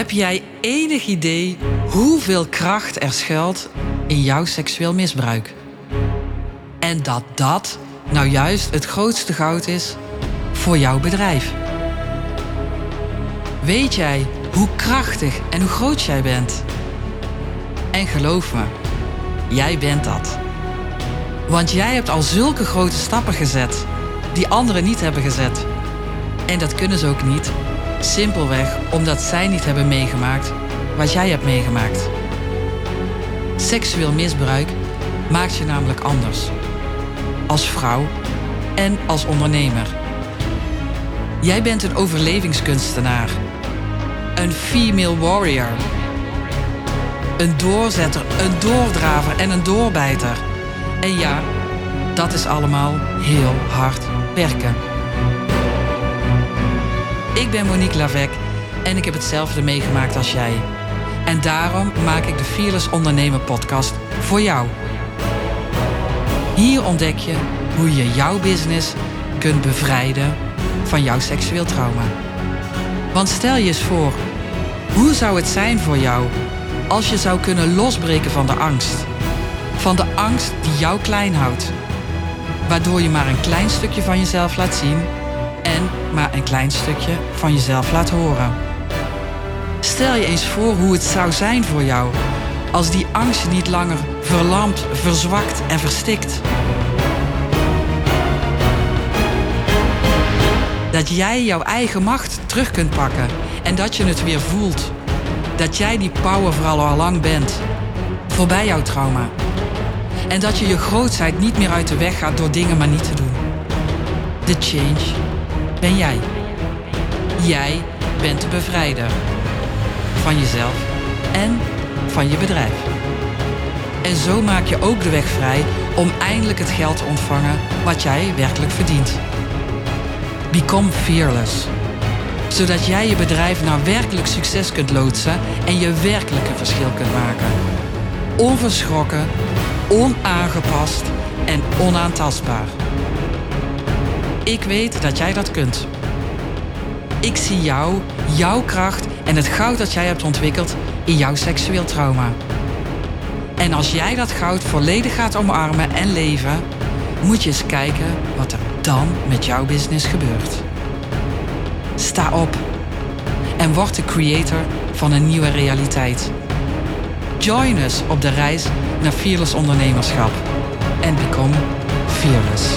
Heb jij enig idee hoeveel kracht er schuilt in jouw seksueel misbruik? En dat dat nou juist het grootste goud is voor jouw bedrijf. Weet jij hoe krachtig en hoe groot jij bent? En geloof me, jij bent dat. Want jij hebt al zulke grote stappen gezet die anderen niet hebben gezet. En dat kunnen ze ook niet, simpelweg omdat zij niet hebben meegemaakt wat jij hebt meegemaakt. Seksueel misbruik maakt je namelijk anders. Als vrouw en als ondernemer. Jij bent een overlevingskunstenaar. Een female warrior. Een doorzetter, een doordraver en een doorbijter. En ja, dat is allemaal heel hard werken. Ik ben Monique Lavec en ik heb hetzelfde meegemaakt als jij. En daarom maak ik de Fearless Ondernemer podcast voor jou. Hier ontdek je hoe je jouw business kunt bevrijden van jouw seksueel trauma. Want stel je eens voor, hoe zou het zijn voor jou als je zou kunnen losbreken van de angst? Van de angst die jou klein houdt. Waardoor je maar een klein stukje van jezelf laat zien en maar een klein stukje van jezelf laat horen. Stel je eens voor hoe het zou zijn voor jou als die angst niet langer verlamt, verzwakt en verstikt. Dat jij jouw eigen macht terug kunt pakken en dat je het weer voelt. Dat jij die power vooral al lang bent. Voorbij jouw trauma. En dat je je grootheid niet meer uit de weg gaat door dingen maar niet te doen. De change ben jij. Jij bent de bevrijder. Van jezelf en van je bedrijf. En zo maak je ook de weg vrij om eindelijk het geld te ontvangen wat jij werkelijk verdient. Become fearless. Zodat jij je bedrijf naar werkelijk succes kunt loodsen en je werkelijk een verschil kunt maken. Onverschrokken, onaangepast en onaantastbaar. Ik weet dat jij dat kunt. Ik zie jou, jouw kracht en het goud dat jij hebt ontwikkeld in jouw seksueel trauma. En als jij dat goud volledig gaat omarmen en leven, moet je eens kijken wat er dan met jouw business gebeurt. Sta op en word de creator van een nieuwe realiteit. Join us op de reis naar fearless ondernemerschap en become fearless.